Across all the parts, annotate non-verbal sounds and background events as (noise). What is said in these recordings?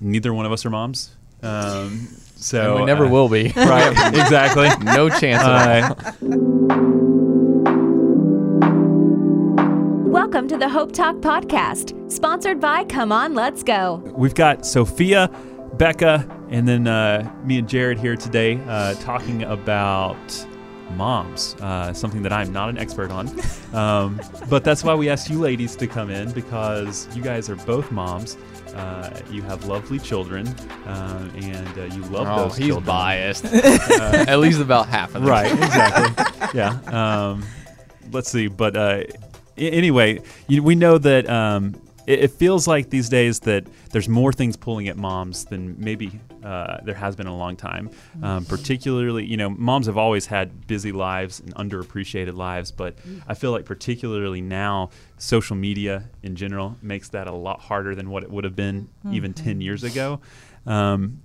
neither one of us are moms. Um, so And we never uh, will be. (laughs) Right, exactly. (laughs) no chance. Uh, Welcome to the Hope Talk podcast, sponsored by Come On, Let's Go. we've got Sophia, Becca, and then uh, me and Jared here today uh, talking about moms, uh, something that I'm not an expert on. Um, but that's why we asked you ladies to come in because you guys are both moms. Uh, you have lovely children, uh, and uh, you love Oh, those he's children. biased. (laughs) At least about half of them. Right, exactly. (laughs) yeah. Um, let's see. But uh, a- anyway, you, we know that um, it, it feels like these days that there's more things pulling at moms than maybe uh, there has been in a long time. Um, particularly, you know, moms have always had busy lives and underappreciated lives, but I feel like particularly now, social media in general makes that a lot harder than what it would have been even 10 years ago. Um,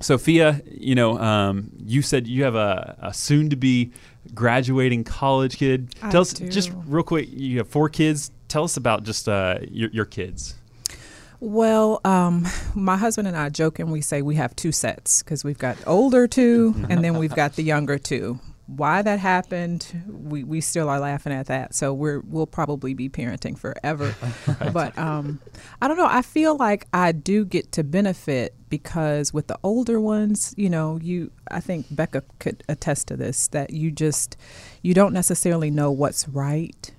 Sophia, you know, um, you said you have a, a soon-to-be graduating college kid. I Tell us do. just real quick. You have four kids. Tell us about just uh, your, your kids. Well, um, my husband and I joke and we say we have two sets because we've got older two and then we've got the younger two. Why that happened, we, we still are laughing at that. So we're we'll probably be parenting forever. (laughs) But um, I don't know. I feel like I do get to benefit because with the older ones, you know, you I think Becca could attest to this that you just you don't necessarily know what's right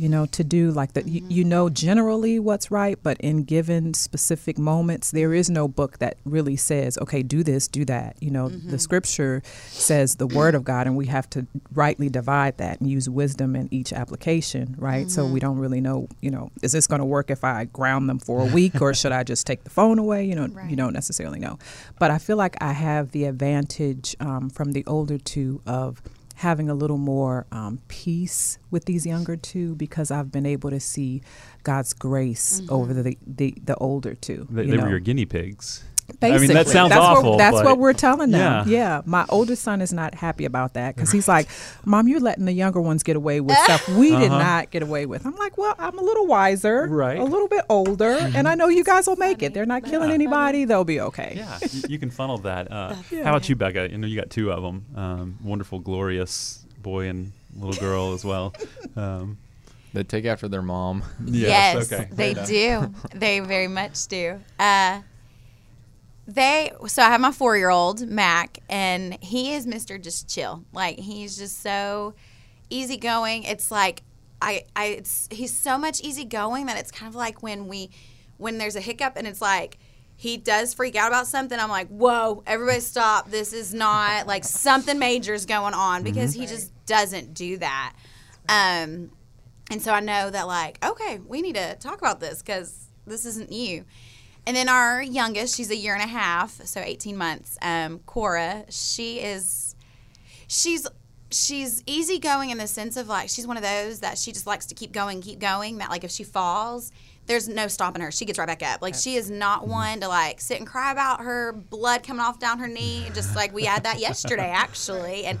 you know to do like that you, you mm-hmm. know generally what's right but in given specific moments there is no book that really says okay do this do that. You know the mm-hmm. scripture says the word of god and we have to rightly divide that and use wisdom in each application right? So we mm-hmm. don't really know you know is this going to work if i ground them for a week or should i just take the phone away? You know you don't necessarily know. But i feel like i have the advantage um, from the older two of having a little more um, peace with these younger two because I've been able to see God's grace over the, the the older two. They, you they know. were your guinea pigs. Basically, I mean, that sounds that's awful. What, that's but what we're telling them. Yeah. Yeah. my oldest son is not happy about that because he's like, "Mom, you're letting the younger ones get away with stuff we did Uh-huh. not get away with." I'm like, "Well, I'm a little wiser, Right. Mm-hmm. A little bit older, and I know you guys will make it. They're not killing Yeah. anybody. They'll be okay." Yeah, you, you can funnel that. Uh, How about you, Becca? You know, you got two of them. Um, wonderful, glorious boy and little girl as well. (laughs) Um, They take after their mom. Yes, okay. they do. They very much do. Uh, they so I have my four year old Mac, and he is Mister Just Chill. Like he's just so easygoing. It's like I, I, it's he's so much easygoing that it's kind of like when we, when there's a hiccup, and it's like. He does freak out about something. I'm like, whoa, everybody stop. This is not like something major is going on because he just doesn't do that. Um, and so I know that, like, okay, we need to talk about this because this isn't you. And then our youngest, she's a year and a half, so 18 months. Um, Cora, she is, she's, she's easygoing in the sense of like she's one of those that she just likes to keep going, keep going. That like if she falls, there's no stopping her. She gets right back up. Like she is not one to like sit and cry about her blood coming off down her knee. Just like we had that (laughs) yesterday actually, and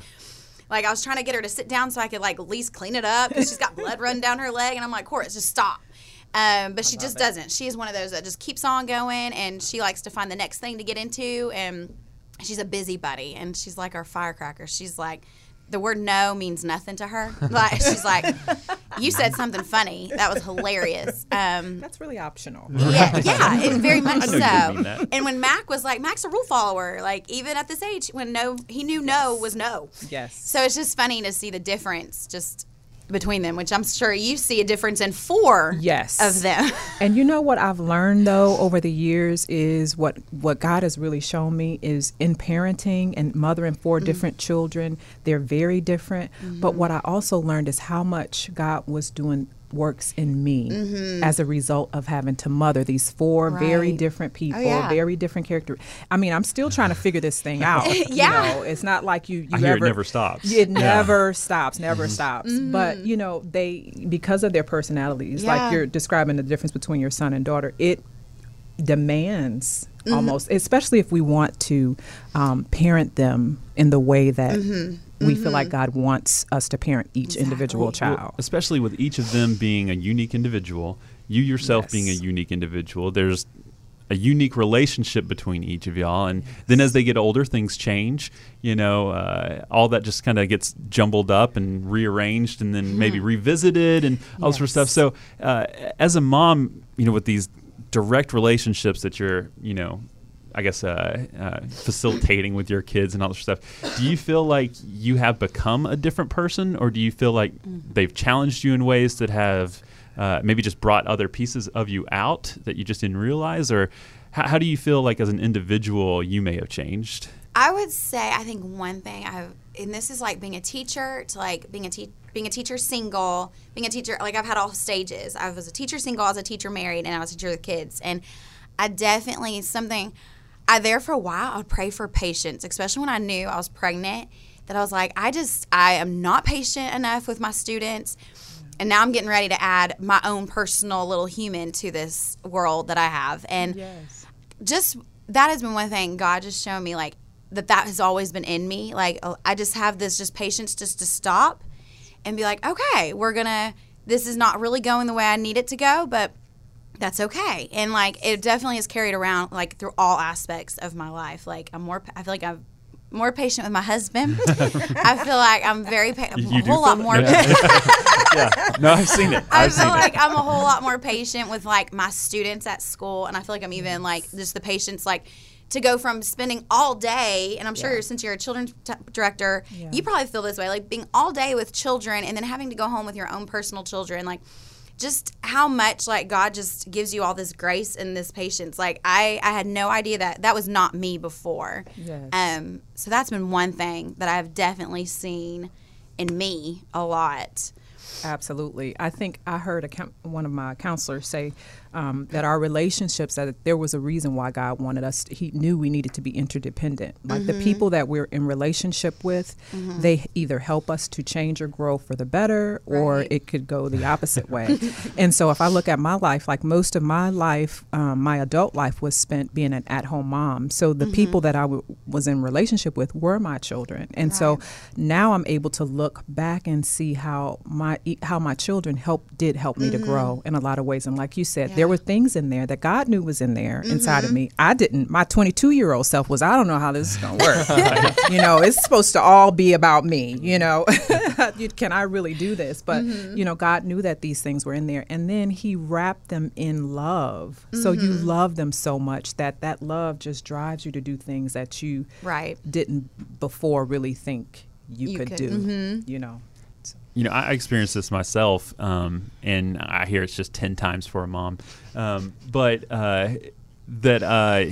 like I was trying to get her to sit down so I could like at least clean it up because she's got blood running down her leg, and I'm like, Cora, just stop. Um, but she just doesn't. She is one of those that just keeps on going, and she likes to find the next thing to get into, and she's a busybody, and she's like our firecracker. She's like. The word no means nothing to her. (laughs) Like she's like, you said something funny. That was hilarious. Um, That's really optional. yeah, yeah, it, very (laughs) much I know you so. didn't mean that. And when Mac was like, Mac's a rule follower. Like even at this age, when no, he knew no was no. Yes. So it's just funny to see the difference just between them, which I'm sure you see a difference in four Yes. of them. (laughs) And you know what I've learned though over the years is what what God has really shown me is in parenting and mothering 4 mm-hmm. different children, they're very different. But mm-hmm. what I also learned is how much God was doing works in me as a result of having to mother these four very different people, yeah. very different character. I mean, I'm still trying to figure this thing (laughs) out. Yeah. You know, it's not like you you I hear it never stops. It Yeah. never stops, never stops. But you know, they because of their personalities, Yeah. like you're describing the difference between your son and daughter, it demands Mm-hmm. almost, especially if we want to um, parent them in the way that Mm-hmm. we feel like God wants us to parent each individual Well, child. especially with each of them being a unique individual, you yourself being a unique individual, there's a unique relationship between each of y'all. And then as they get older, things change. You know, uh, all that just kind of gets jumbled up and rearranged, and then maybe revisited and all sort of stuff. So, uh, as a mom, you know, with these direct relationships that you're, you know, I guess uh, uh, facilitating with your kids and all this stuff. Do you feel like you have become a different person, or do you feel like they've challenged you in ways that have uh, maybe just brought other pieces of you out that you just didn't realize, or how, how do you feel like as an individual you may have changed? I would say I think one thing I've and this is like being a teacher to like being a te- being a teacher single, being a teacher like I've had all stages. I was a teacher single, I was a teacher married, and I was a teacher with kids. And I definitely something I there for a while. I would pray for patience, especially when I knew I was pregnant. That I was like, I just I am not patient enough with my students. And now I'm getting ready to add my own personal little human to this world that I have. And Yes. just that has been one thing God just showed me like that that has always been in me. Like uh, I just have this just patience just to stop and be like, okay, we're gonna. This is not really going the way I need it to go, but that's okay. And like it definitely is carried around like through all aspects of my life. Like I'm more. I feel like I'm more patient with my husband. (laughs) I feel like I'm very pa- I'm a whole lot more. that? (laughs) yeah. No, I've seen it. (laughs) I I've feel like it. I'm a whole lot more patient with like my students at school, and I feel like I'm even like just the patience like to go from spending all day, and I'm sure since you're a children's t- director, Yeah. you probably feel this way, like being all day with children, and then having to go home with your own personal children, like just how much like God just gives you all this grace and this patience. Like I, I had no idea that that was not me before. Yes. Um, so that's been one thing that I've definitely seen in me a lot. Absolutely. I think I heard a one of my counselors say um, that our relationships, that there was a reason why God wanted us, he knew we needed to be interdependent. Like the people that we're in relationship with, they either help us to change or grow for the better, or it could go the (laughs) opposite way. and so if I look at my life, like most of my life, um, my adult life was spent being an at home mom. So the people that I w- was in relationship with were my children. And so now I'm able to look back and see how my how my children help did help me to grow in a lot of ways. And like you said, there were things in there that God knew was in there inside of mm-hmm. me. I didn't. My 22 year old self was I don't know how this is going to work. (laughs) you know, it's supposed to all be about me. You know, (laughs) (laughs) can I really do this? But mm-hmm. you know, God knew that these things were in there, and then He wrapped them in love. So you mm-hmm. love them so much that that love just drives you to do things that you Right. didn't before really think you, You could, could- do. You know. You know, I I experienced this myself, um, and I hear it's just ten times for a mom. Um, but uh, that uh,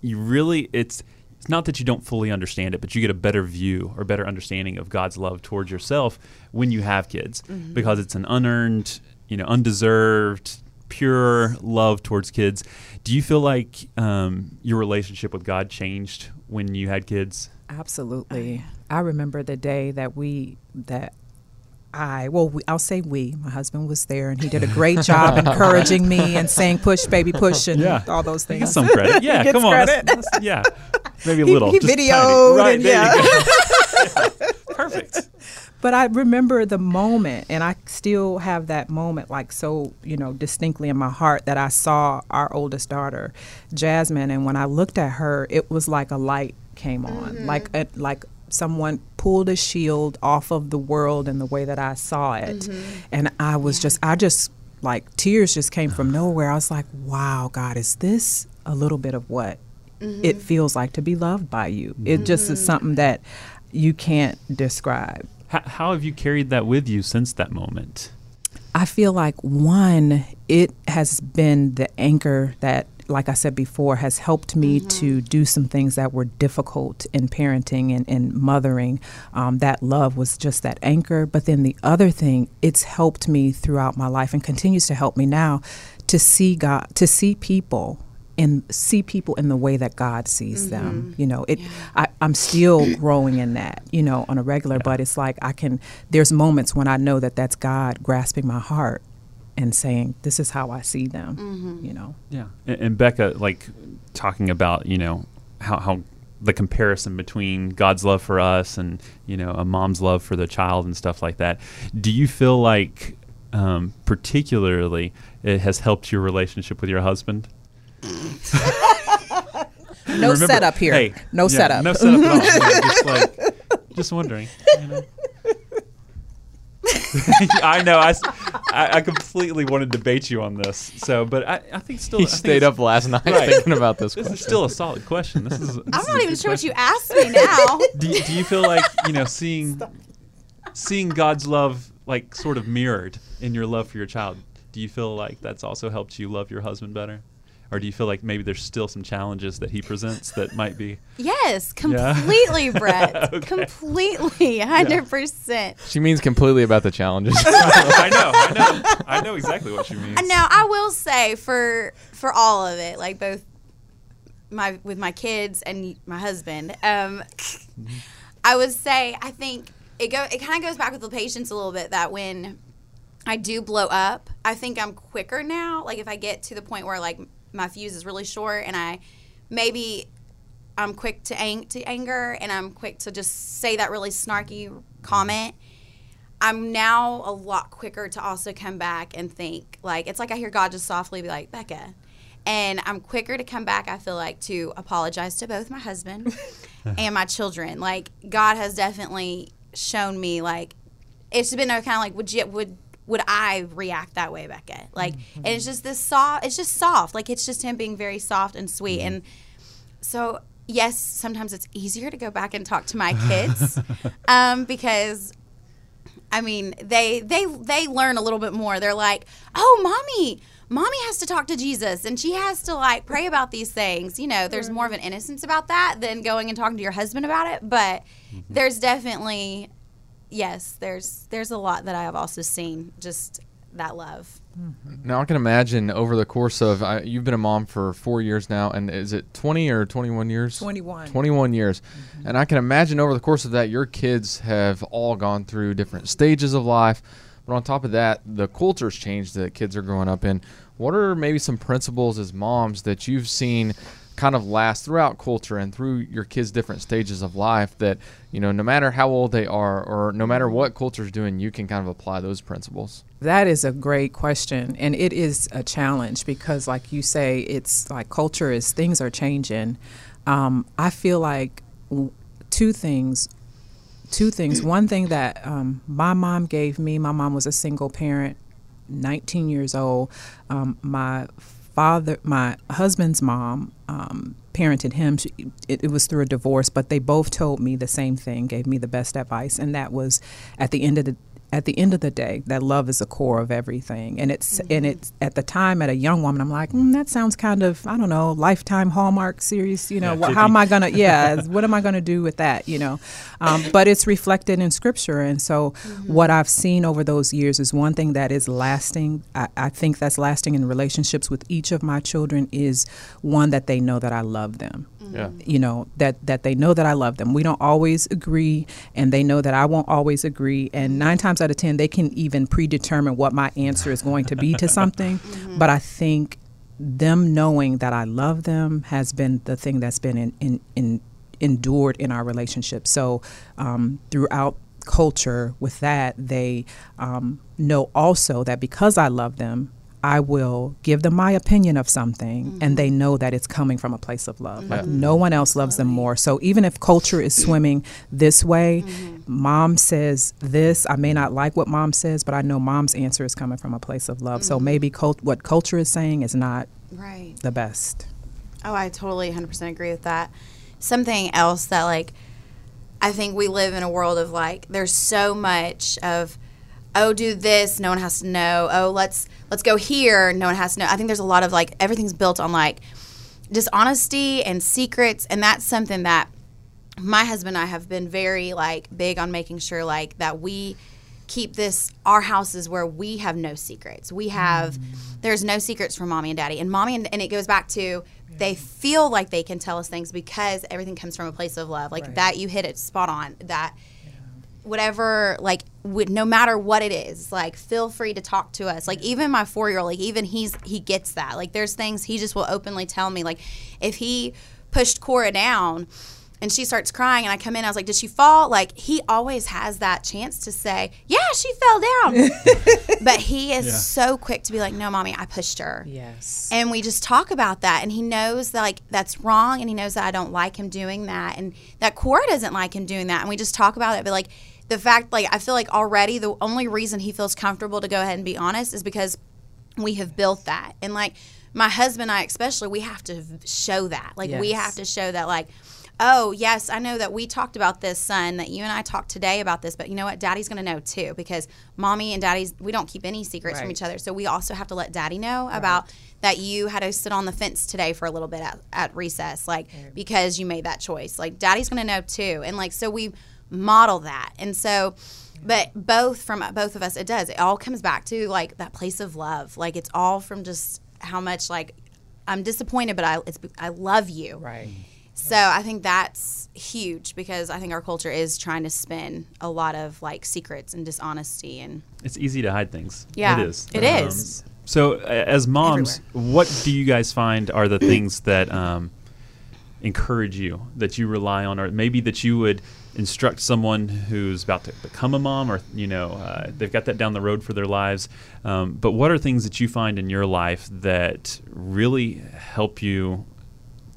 you really, it's it's not that you don't fully understand it, but you get a better view or better understanding of God's love towards yourself when you have kids, because it's an unearned, you know, undeserved, pure love towards kids. Do you feel like um, your relationship with God changed when you had kids? Absolutely. I remember the day that we that I well we, I'll say we my husband was there and he did a great job encouraging me and saying push baby push and Yeah. all those Get things. some credit. (laughs) Yeah, gets come on. credit. that's- yeah, maybe a little. he just tiny. videoed Right, and yeah. Yeah, (laughs) (laughs) Perfect. But I remember the moment, and I still have that moment like so, you know, distinctly in my heart that I saw our oldest daughter, Jasmine, and when I looked at her, it was like a light came on, mm-hmm. like a, like someone pulled a shield off of the world and the way that I saw it, mm-hmm. and I was just, I just like tears just came from (sighs) nowhere. I was like, wow, God, is this a little bit of what mm-hmm. it feels like to be loved by you? It mm-hmm. just is something that you can't describe. How, how have you carried that with you since that moment? I feel like one, it has been the anchor that, like I said before, has helped me to do some things that were difficult in parenting and, and mothering. Um, that love was just that anchor. But then the other thing, it's helped me throughout my life and continues to help me now to see God, to see people and see people in the way that God sees them. You know, it. I, I'm still (clears throat) growing in that. You know, on a regular, but it's like I can. There's moments when I know that that's God grasping my heart and saying, "This is how I see them." You know. Yeah. And, and Becca, like talking about, you know, how, how the comparison between God's love for us and, you know, a mom's love for the child and stuff like that. Do you feel like, um, particularly, it has helped your relationship with your husband? (laughs) No Remember- setup here. Hey, no yeah, setup. No setup at all. (laughs) Just like, just wondering. You know? (laughs) I know. I completely want to debate you on this. So, but I, I think still. he I think stayed up last night Right. thinking about this. This question. is still a solid question. This is. I'm not even sure what you asked me now. (laughs) Do you, do you feel like you know seeing seeing God's love like sort of mirrored in your love for your child? Do you feel like that's also helped you love your husband better? Or do you feel like maybe there's still some challenges that he presents that might be (laughs) Yes, Yeah. completely, Brett. (laughs) Okay. Completely, hundred percent. She means completely about the challenges. (laughs) I know, I know. I know exactly what you mean. Now, I will say for for all of it, like both my with my kids and my husband, um, I would say I think it go it kind of goes back with the patience a little bit that when I do blow up, I think I'm quicker now. Like if I get to the point where like my fuse is really short and I maybe I'm quick to ang- to anger and I'm quick to just say that really snarky comment. I'm now a lot quicker to also come back and think like it's like I hear God just softly be like Becca, and I'm quicker to come back. I feel like to apologize to both my husband (laughs) and my children. Like God has definitely shown me like it's been a kind of like would you would would I react that way, Becca? Like and it's mm-hmm. just this soft. It's just soft. Like it's just him being very soft and sweet mm-hmm. and so yes, sometimes it's easier to go back and talk to my kids (laughs) um, because I mean they they they learn a little bit more. They're like, oh, mommy. Mommy has to talk to Jesus and she has to like pray about these things. You know, there's more of mm-hmm. an innocence about that than going and talking to your husband about it. But there's definitely, yes, there's there's a lot that I have also seen. Just that love. Mm-hmm. Now I can imagine over the course of I, you've been a mom for four years now, and is it twenty or twenty-one years? 21. Twenty-one years, mm-hmm. and I can imagine over the course of that, your kids have all gone through different stages of life. But on top of that, the culture's changed that kids are growing up in. What are maybe some principles as moms that you've seen kind of last throughout culture and through your kids' different stages of life that you know, no matter how old they are or no matter what culture's doing, you can kind of apply those principles. That is a great question, and it is a challenge because, like you say, it's like culture is things are changing. Um, I feel like two things. Two things. One thing that um, my mom gave me. My mom was a single parent, 19 years old. Um, my father, my husband's mom, um, parented him. She, it, it was through a divorce, but they both told me the same thing, gave me the best advice, and that was at the end of the at the end of the day, that love is the core of everything. And it's and it's at the time at a young woman, I'm like, mm, that sounds kind of I don't know, lifetime Hallmark series. You know, Yeah, what, how am I gonna? (laughs) Yeah, what am I gonna do with that? You know, um, but it's reflected in Scripture, and so what I've seen over those years is one thing that is lasting. I, I think that's lasting in relationships with each of my children is one that they know that I love them Yeah. you know that that they know that I love them. We don't always agree, and they know that I won't always agree. And nine times out of ten, they can even predetermine what my answer is going to be to (laughs) something. But I think them knowing that I love them has been the thing that's been in, in, in endured in our relationship. So um, throughout culture, with that, they um, know also that because I love them. I will give them my opinion of something, and mm-hmm. they know that it's coming from a place of love. Like mm-hmm. no one else loves them more. So even if culture is swimming this way, mm-hmm. mom says this. I may not like what mom says, but I know mom's answer is coming from a place of love. So maybe cult- what culture is saying is not Right. the best. Oh, I totally 100% agree with that. Something else that, like, I think we live in a world of, like, there's so much of, oh, do this, no one has to know. Oh, let's let's go here, no one has to know. I think there's a lot of, like, everything's built on, like, dishonesty and secrets. And that's something that my husband and I have been very, like, big on making sure, like, that we keep this our house is where we have no secrets we have there's no secrets from mommy and daddy and mommy and, and it goes back to they feel like they can tell us things because everything comes from a place of love like Right. that you hit it spot on that whatever like would, no matter what it is like feel free to talk to us like even my four year old like even he's he gets that like there's things he just will openly tell me like if he pushed cora down and she starts crying, and I come in. I was like, "Did she fall?" Like he always has that chance to say, "Yeah, she fell down," (laughs) but he is Yeah. so quick to be like, "No, mommy, I pushed her." Yes. and we just talk about that and he knows that like that's wrong and he knows that i don't like him doing that and that cora doesn't like him doing that and we just talk about it but like the fact like i feel like already the only reason he feels comfortable to go ahead and be honest is because we have built that. And like my husband and i especially we have to show that. Like we have to show that like oh yes i know that we talked about this son that you and i talked today about this but you know what? Daddy's going to know too because mommy and daddy's we don't keep any secrets from each other. So we also have to let daddy know about that you had to sit on the fence today for a little bit at, at recess like because you made that choice. Like daddy's going to know too. And like so we model that and so but both from both of us it does it all comes back to like that place of love like it's all from just how much like i'm disappointed but i it's i love you right. so I think that's huge because I think our culture is trying to spin a lot of like secrets and dishonesty and It's easy to hide things. Yeah, it is. it is. So, a- as moms, what do you guys find are the things that um, encourage you, that you rely on, or maybe that you would instruct someone who's about to become a mom, or you know, uh, they've got that down the road for their lives. Um, but what are things that you find in your life that really help you?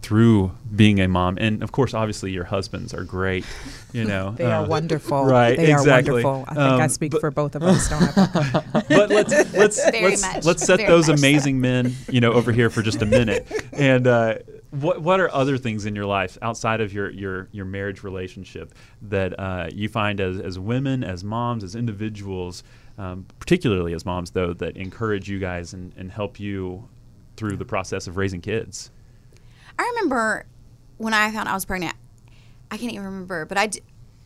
Through being a mom, and of course, obviously, your husbands are great. You (laughs) know, They are uh, (laughs) wonderful. right, They exactly. are wonderful. I think I Um, speak but- for both of us, don't I? (laughs) but let's let's Very let's, much. let's set Very those much so. amazing men, you know, over here for just a minute. And uh, what what are other things in your life outside of your your your marriage relationship that uh, you find as as women, as moms, as individuals, um, particularly as moms, though, that encourage you guys and, and help you through the process of raising kids? I remember when I found I was pregnant. I can't even remember, but I, d-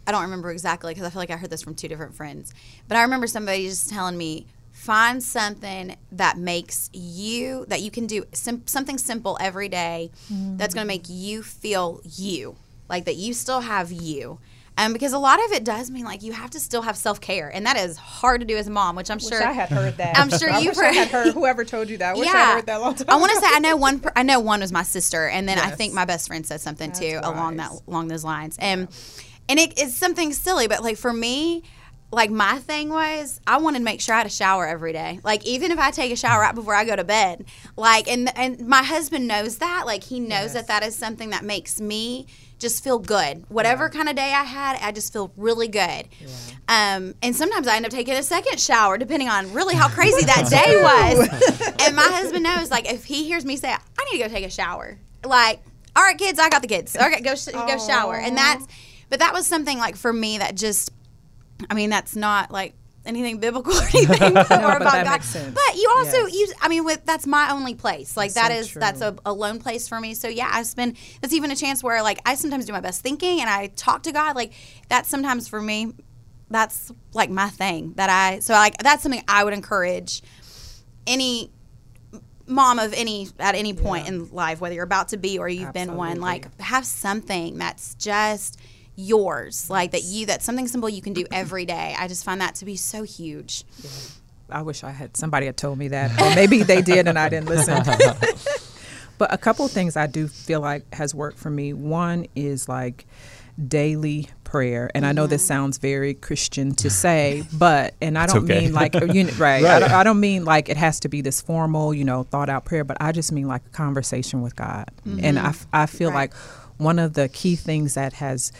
I don't remember exactly because I feel like I heard this from two different friends. But I remember somebody just telling me, find something that makes you that you can do sim- something simple every day that's going to make you feel you, like that you still have you. Um, because a lot of it does mean like you have to still have self care, and that is hard to do as a mom. Which I'm sure Wish I had heard that. I'm sure you've I had heard- heard. Whoever told you that, I wish I heard that long time. I want to say I know one. I know one was my sister, and then I think my best friend said something too That's along that along those lines. And and it is something silly, but like for me. Like my thing was, I wanted to make sure I had a shower every day. Like even if I take a shower right before I go to bed, like and and my husband knows that. Like he knows that that is something that makes me just feel good. Whatever kind of day I had, I just feel really good. Um, and sometimes I end up taking a second shower, depending on really how crazy that (laughs) day was. and my husband knows, like, if he hears me say, "I need to go take a shower," like, "All right, kids, I got the kids. Okay, go sh- go shower." And that's, but that was something like for me that just, I mean, that's not like anything biblical (laughs) or anything or but about that God. But you also Yes. use, I mean, with that's my only place. Like That's that so is true. that's a, a lone place for me. So yeah, I spend. That's even a chance where like I sometimes do my best thinking and I talk to God. Like that's sometimes for me. That's like my thing that I so like that's something I would encourage any mom of any at any point Yeah. in life, whether you're about to be or you've been one, like have something that's just yours, like that you that's something simple you can do every day. I just find that to be so huge. I wish I had somebody had told me that, or maybe they did and I didn't listen. (laughs) but a couple of things I do feel like has worked for me. One is like daily prayer, and I know this mm-hmm. sounds very Christian to say, but and I don't okay. mean like you know, (laughs) right. I, don't, I don't mean like it has to be this formal, you know, thought out prayer, but I just mean like a conversation with God, and i, mm-hmm. I feel Right. like one of the key things that has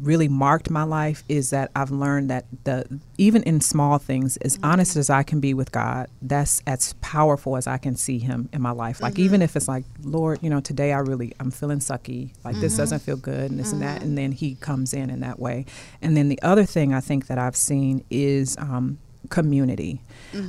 really marked my life is that I've learned that the even in small things, as mm-hmm. honest as I can be with God, that's as powerful as I can see Him in my life. Like mm-hmm. even if it's like, Lord, you know, today I really I'm feeling sucky, like this mm-hmm. doesn't feel good, and this and that, and then He comes in in that way. And then the other thing I think that I've seen is. Um, community.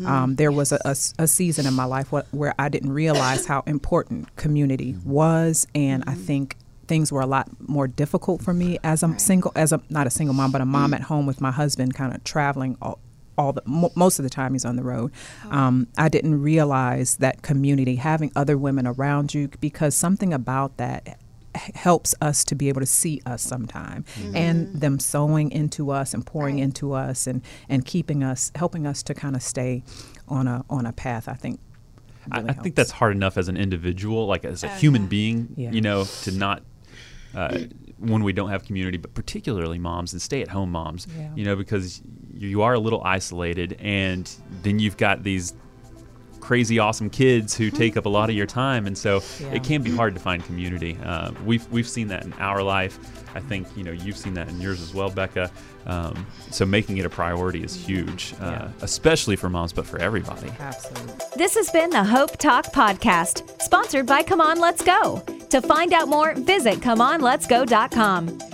Um, there was a season in my life wh- where i didn't realize how important community was and i think things were a lot more difficult for me as a single as a not a single mom but a mom mm. at home with my husband kind of traveling all, all the mo- most of the time he's on the road. Oh. Um, i didn't realize that community having other women around you because something about that helps us to be able to see us sometime mm-hmm. and mm-hmm. them sowing into us and pouring Right. into us and and keeping us helping us to kind of stay on a on a path i think I, really I think that's hard enough as an individual, like as a Oh, human yeah. being, Yeah. you know, to not uh, when we don't have community, but particularly moms and stay-at-home moms. Yeah. You know, because you are a little isolated, and then you've got these crazy awesome kids who take up a lot of your time and so Yeah. it can be hard to find community uh, we've we've seen that in our life I think you know you've seen that in yours as well Becca um, so making it a priority is huge uh, Yeah. especially for moms but for everybody Absolutely. This has been the Hope Talk Podcast, sponsored by Come On Let's Go. To find out more, visit ComeOnLet'sGo.com.